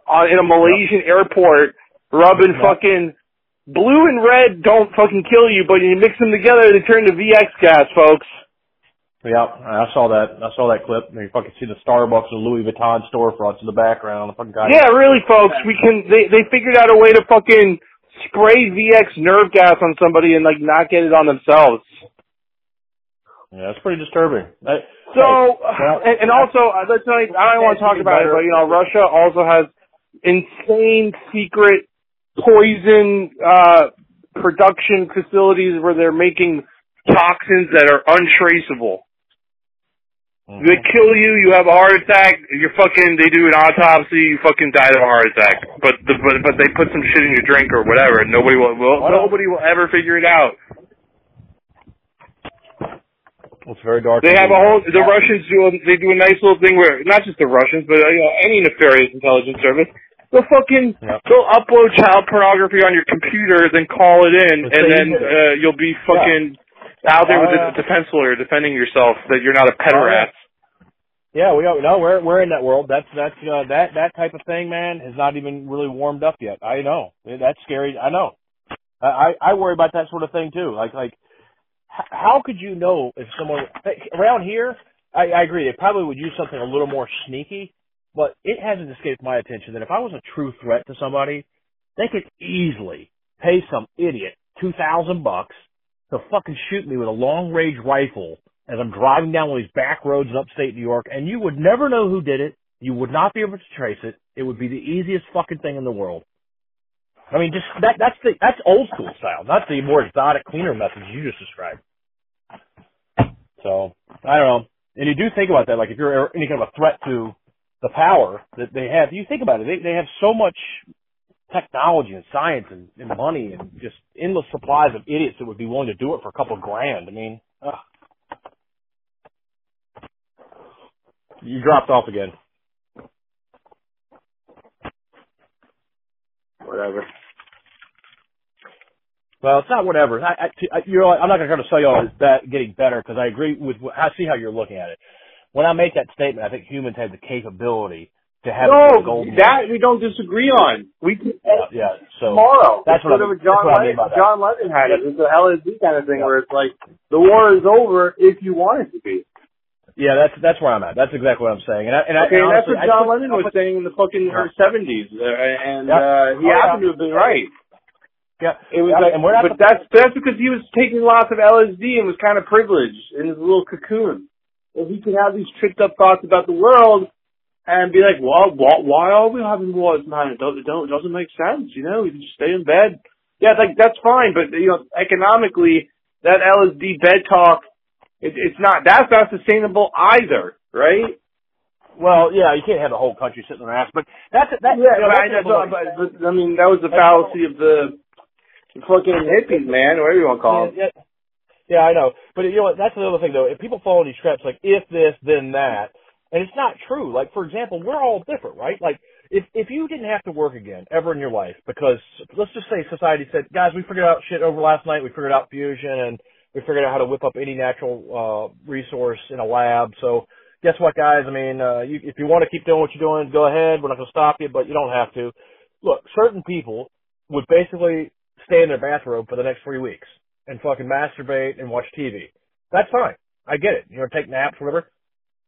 on in a Malaysian airport, rubbing Yeah. fucking blue and red don't fucking kill you, but you mix them together, they turn to VX gas, folks. Yeah, I saw that. I saw that clip. You fucking see the Starbucks and Louis Vuitton storefronts in the background. The fucking guy. Yeah, really, folks. We can. They they figured out a way to fucking spray VX nerve gas on somebody and like not get it on themselves. Yeah, that's pretty disturbing. That- So, and, and also, let's not, I don't want to talk about it, but you know, Russia also has insane secret poison uh production facilities where they're making toxins that are untraceable. mhm. They kill you, you have a heart attack, you're fucking, they do an autopsy, you fucking died of a heart attack. But, the, but, but they put some shit in your drink or whatever, and nobody will, will nobody will ever figure it out. It's very dark. They have a whole, the Russians do, a, they do a nice little thing where, not just the Russians, but uh, you know, any nefarious intelligence service, they'll fucking, Yep. they'll upload child pornography on your computer, then call it in, Let's and then, uh, you'll be fucking out there with Uh, a defense lawyer defending yourself that you're not a pederast. Yeah, we are. No, we're we're in that world. That's that's uh, that that type of thing, man, has not even really warmed up yet. I know that's scary. I know. I I I worry about that sort of thing too. Like like, how could you know if someone around here? I, I agree. They probably would use something a little more sneaky, but it hasn't escaped my attention that if I was a true threat to somebody, they could easily pay some idiot two thousand bucks to fucking shoot me with a long range rifle as I'm driving down one of these back roads in upstate New York, and you would never know who did it. You would not be able to trace it. It would be the easiest fucking thing in the world. I mean, just that that's the that's old school style, not the more exotic, cleaner methods you just described. So I don't know. And you do think about that, like if you're any kind of a threat to the power that they have, you think about it. They they have so much technology and science and, and money and just endless supplies of idiots that would be willing to do it for a couple of grand. I mean, ugh. you dropped off again. Whatever. Well, it's not whatever. I, I, you're, I'm not going to try to sell you all bet, getting better because I agree with. I see how you're looking at it. When I make that statement, I think humans have the capability to have No, golden that we don't disagree on. We can Yeah, yeah. So tomorrow. that's what I Sort of John that's what I Lennon, mean by that. John Lennon had it. It's a LSD kind of thing where it's like the war is over if you want it to be. yeah, that's that's where I'm at. That's exactly what I'm saying. And, I, and Okay, I, and that's honestly, what John Lennon was saying in the fucking seventies, uh, and Yeah. uh, he Oh, yeah. happened to have been right. Yeah, It was Yeah, like, and we're not but that's that's because he was taking lots of LSD and was kind of privileged in his little cocoon. And he could have these tricked up thoughts about the world and be like, "Well, why, why are we having wars, man? It don't, it don't it doesn't make sense. You know, we can just stay in bed. Yeah, like that's fine, but you know, economically, that LSD bed talk, it, it's not. That's not sustainable either, right? Well, yeah, you can't have the whole country sitting on their ass, but that's that. Yeah, you know, but, I, that's that's all- but, but, I mean, that was the fallacy of the fucking hippies, man, whatever you want to call them. yeah, yeah, yeah, I know. But you know what? That's the other thing, though. If people fall in these traps, like if this, then that, and it's not true. Like for example, we're all different, right? Like if if you didn't have to work again ever in your life because let's just say society said, guys, we figured out shit over last night. We figured out fusion and we figured out how to whip up any natural uh resource in a lab. So guess what, guys? I mean, uh, you, if you want to keep doing what you're doing, go ahead. We're not going to stop you, but you don't have to. Look, certain people would basically stay in their bathrobe for the next three weeks and fucking masturbate and watch TV. That's fine. I get it. You know, take naps, whatever.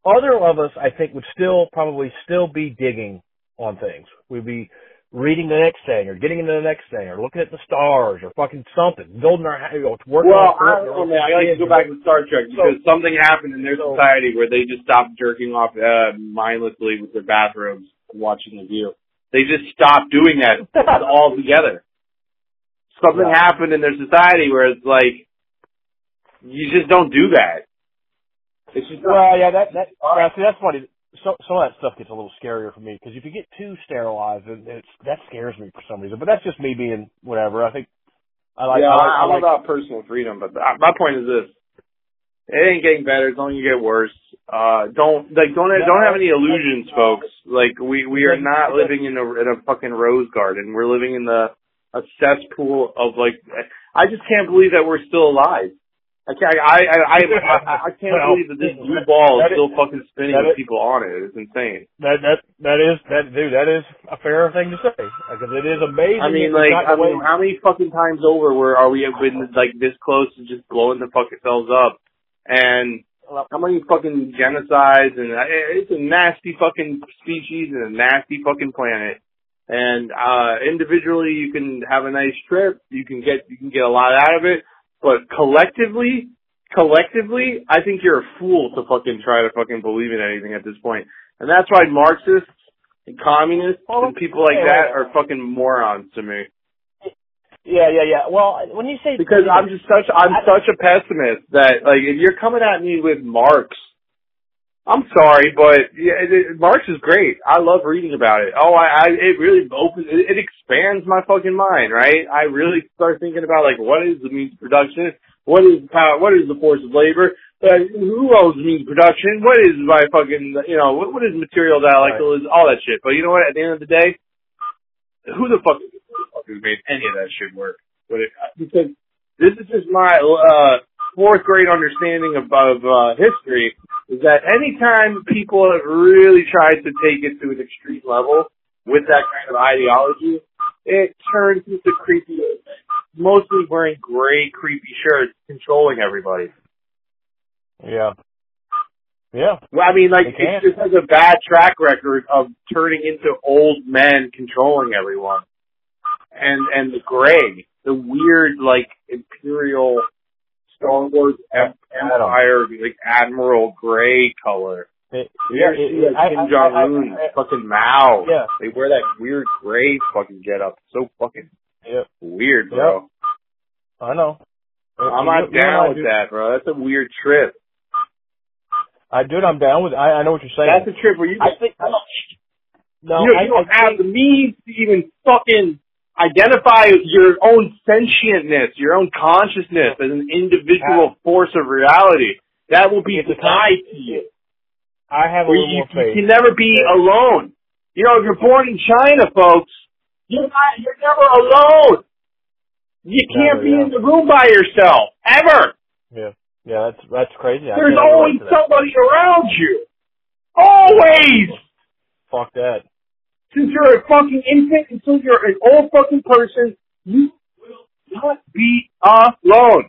Other of us, I think, would still probably still be digging on things. We'd be reading the next thing or getting into the next thing or looking at the stars or fucking something, building our, you know, working Well, on I don't know, man. I like to go back to Star Trek because something happened in their So- society where they just stopped jerking off uh, mindlessly with their bathrobes watching The View. They just stopped doing that altogether. Something Yeah. happened in their society where it's like, you just don't do that. It's just not, Well, yeah, that that yeah, see, that's funny. So some of that stuff gets a little scarier for me because if you get too sterilized, it, it's that scares me for some reason. But that's just me being whatever. I think I like. yeah, I like, I, I I'm like about personal freedom, but th- my point is this: it ain't getting better; it's only gonna get worse. Uh, don't like don't don't have any illusions, folks. Like we we are not living in a in a fucking rose garden. We're living in the a cesspool of like. I just can't believe that we're still alive. I can't. I I I, I, I can't Well, believe that this blue ball is is- still fucking spinning with is- people on it. It's insane. that that that is that dude. That is a fair thing to say because it is amazing. I mean, like, I mean, how many fucking times over where are we have been like this close to just blowing the fucking cells up? And how many fucking genocides and it's a nasty fucking species and a nasty fucking planet. And uh individually, you can have a nice trip. You can get you can get a lot out of it, but collectively, collectively, I think you're a fool to fucking try to fucking believe in anything at this point. And that's why Marxists and communists Well, and people like that are fucking morons to me. yeah, yeah, yeah. Well, when you say Because I'm just such I'm such a pessimist that like if you're coming at me with Marx, I'm sorry, but yeah, it, it, Marx is great. I love reading about it. Oh, I, I it really opens it, it expands my fucking mind, right? I really start thinking about like what is the means of production, what is the power, what is the force of labor, uh, who owns means of production, what is my fucking you know what, what is material dialectical is all that shit. But you know what? At the end of the day, who the fuck, who the fuck has made any of that shit work? But it, because this is just my uh fourth grade understanding of, of uh history is that anytime people have really tried to take it to an extreme level with that kind of ideology, it turns into creepy mostly wearing gray creepy shirts controlling everybody. yeah, yeah, Well, I mean, like, it just has a bad track record of turning into old men controlling everyone. And, and the gray, the weird, like, imperial Star Wars em- empire, like, admiral gray color. It, You ever it- see it- like Kim Jong Un, fucking Mao? Yeah. They wear that weird gray fucking get up. So fucking Yep. weird, bro. I know. I'm You- not you and I down with that, bro. That's a weird trip. I do. I'm down with. I, I know what you're saying. That's a trip where you I think. No, you, know, I, you don't I have the means to even fucking identify your own sentientness, your own consciousness as an individual force of reality. That will be denied to you. I have a Where little you, more you can never be alone. You know, if you're born in China, folks, you're not, you're never alone. You can't Never, be yeah. in the room by yourself, ever. Yeah, yeah, that's that's crazy. I There's always somebody around you. Always! Fuck that. Since you're a fucking infant until you're an old fucking person, you will not be alone.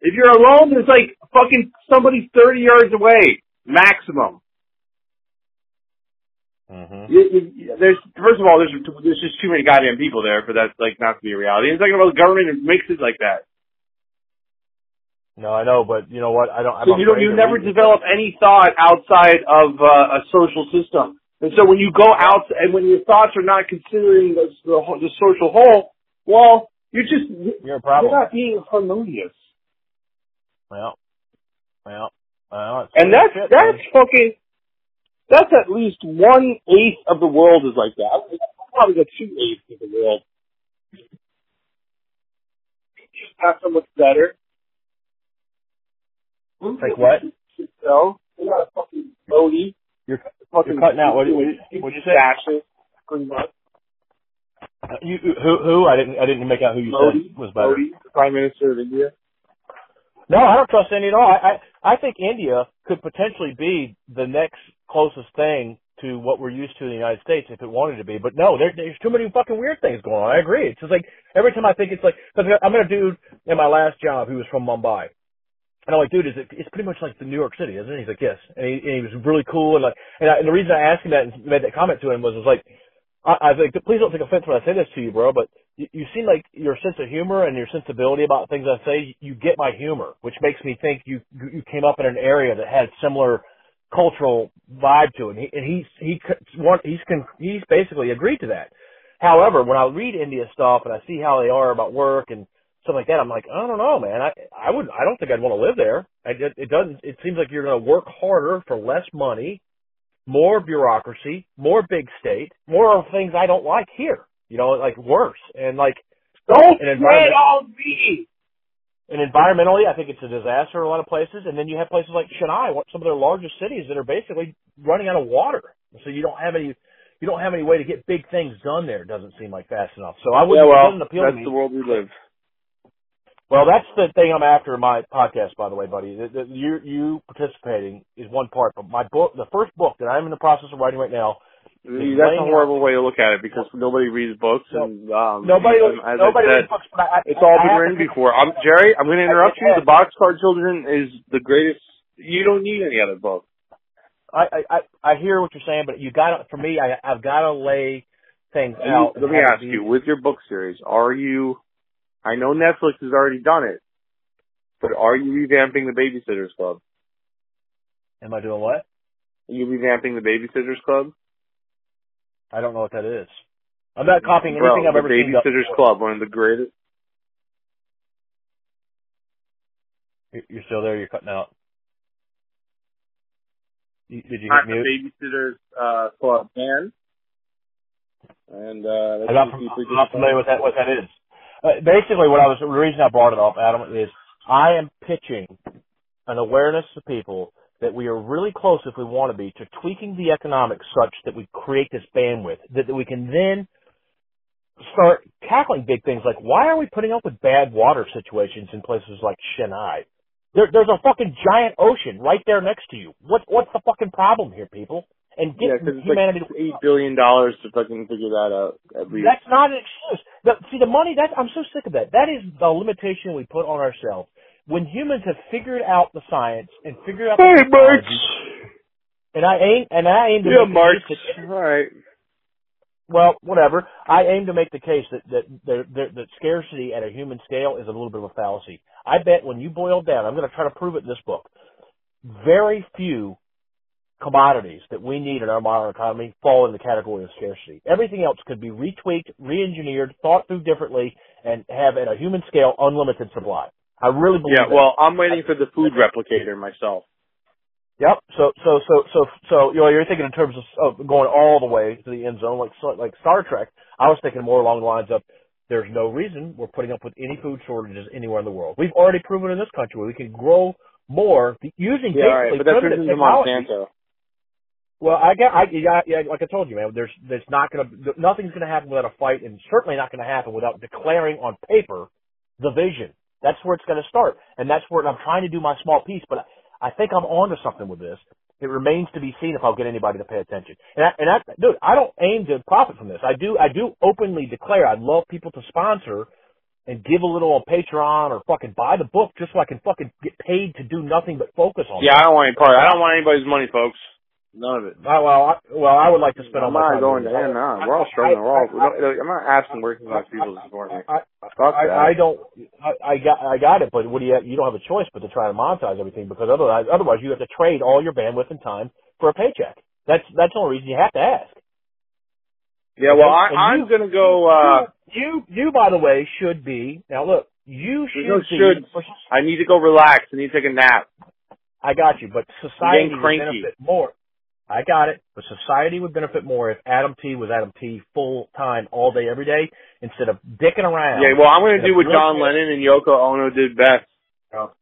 If you're alone, there's like fucking somebody 30 yards away, maximum. hmm You, you, there's first of all, there's there's just too many goddamn people there for that like not to be a reality. And talking about the government makes it like that. No, I know, but you know what? I don't. I'm So you don't you never develop any thought outside of uh, a social system. And so when you go out and when your thoughts are not considering the the, the social whole, well, you're just You're a problem. you're not being harmonious. Well, well, well. And that's shit, that's man. fucking that's at least one eighth of the world is like that. I Probably got two eighths of the world. Not so much better. Like what? So, we got a fucking Modi. You're you're cutting out. What did you say? fascist, pretty much. Uh, you who who? I didn't I didn't make out who you Modi, said was better. Modi, the Prime Minister of India. No, I don't trust any at all. I, I I think India could potentially be the next closest thing to what we're used to in the United States if it wanted to be. But no, there, there's too many fucking weird things going on. I agree. It's just like every time I think it's like cause I'm a dude in my last job who was from Mumbai. And I'm like, dude, is it? It's pretty much like the New York City, isn't it? He's like, yes. And he, and he was really cool, and like, and, I, and the reason I asked him that and made that comment to him was, was like, I, I was like, please don't take offense when I say this to you, bro, but you, you seem like your sense of humor and your sensibility about things I say, you get my humor, which makes me think you you came up in an area that had similar cultural vibe to it. And he and he's he he's he's basically agreed to that. However, when I read India stuff and I see how they are about work and stuff like that, I'm like, I don't know, man. I I would I don't think I'd want to live there. I, it, it doesn't. It seems like you're going to work harder for less money, more bureaucracy, more big state, more of things I don't like here. You know, like worse and like Don't An environment- on me. and environmentally, I think it's a disaster in a lot of places. And then you have places like Chennai, some of their largest cities that are basically running out of water. So you don't have any, you don't have any way to get big things done there. It doesn't seem like fast enough. So I wouldn't, it well, doesn't appeal that's to me. the world we live. Well, that's the thing I'm after in my podcast, by the way, buddy. The, the, you you participating is one part, but my book, the first book that I'm in the process of writing right now, That's a out- horrible way to look at it because nobody reads books No. and um, nobody, as nobody I reads books, but I, it's all I been written before. I'm Jerry. I'm going to interrupt you. The Boxcar Children is the greatest. You don't need any other book. I, I, I I hear what you're saying, but you got to, for me, I, I've got to lay things out. Let me ask you, with your book series, are you? I know Netflix has already done it, but are you revamping the Babysitters Club? Am I doing what? Are you revamping the Babysitters Club? I don't know what that is. I'm not copying anything I've ever the seen. Babysitters Club, one of the greatest. You- You're still there. You're cutting out. Did you Not hit the mute? Babysitters uh, Club band. And uh, I'm not, I'm not familiar with that. What that is. Uh, basically, what I was the reason I brought it up, Adam, is I am pitching an awareness to people that we are really close, if we want to be, to tweaking the economics such that we create this bandwidth that, that we can then start tackling big things like why are we putting up with bad water situations in places like Chennai? There, there's a fucking giant ocean right there next to you. What, what's the fucking problem here, people? And Yeah, get because it's humanity like eight billion dollars to fucking figure that out at least. that's not an excuse. The, see, the money, that, I'm so sick of that. That is the limitation we put on ourselves. When humans have figured out the science and figured out the Hey, Mark. technology, and I aim, and I aim to Yeah, make Mark. the All right. well, whatever. I aim to make the case that, that, that, that, that scarcity at a human scale is a little bit of a fallacy. I bet when you boil down, I'm going to try to prove it in this book, very few commodities that we need in our modern economy fall in the category of scarcity. Everything else could be retweaked, re-engineered, thought through differently, and have at a human scale unlimited supply. I really believe Yeah, that. well, I'm waiting for the food replicator myself. Yep. So so so so so you know you're thinking in terms of, of going all the way to the end zone, like like Star Trek. I was thinking more along the lines of there's no reason we're putting up with any food shortages anywhere in the world. We've already proven in this country we can grow more using Yeah, all right, basically but that's technology. Monsanto. Well, I got, I, yeah, yeah, like I told you, man, there's, there's not gonna, nothing's gonna happen without a fight and certainly not gonna happen without declaring on paper the vision. That's where it's gonna start. And that's where I'm trying to do my small piece, but I, think I'm onto something with this. It remains to be seen if I'll get anybody to pay attention. And I, and I, dude, I don't aim to profit from this. I do, I do openly declare I'd love people to sponsor and give a little on Patreon or fucking buy the book just so I can fucking get paid to do nothing but focus on Yeah, it. I don't want any part. I don't want anybody's money, folks. None of it. Uh, well, I, well, I would like to spend all I'm my not time going to end now. We're all struggling. We're all. I, I'm not asking working class people to support me. I, I. I don't. I, I got. I got it. But what do you? You don't have a choice but to try to monetize everything because otherwise, otherwise you have to trade all your bandwidth and time for a paycheck. That's that's the only reason you have to ask. Yeah, well, and I, I'm you- gonna go. uh You, you, by the way, should be now. Look, you should no be. I need to go relax. I need to take a nap. I got you, but society benefit more. I got it, but society would benefit more if Adam T was Adam T full time all day every day instead of dicking around. Yeah, well, I'm gonna do what John Lennon and Yoko Ono did best. Oh.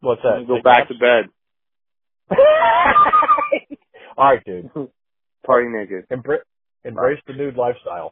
What's I'm that? go back to bed, All right, dude. party naked. Embra- embrace the nude lifestyle.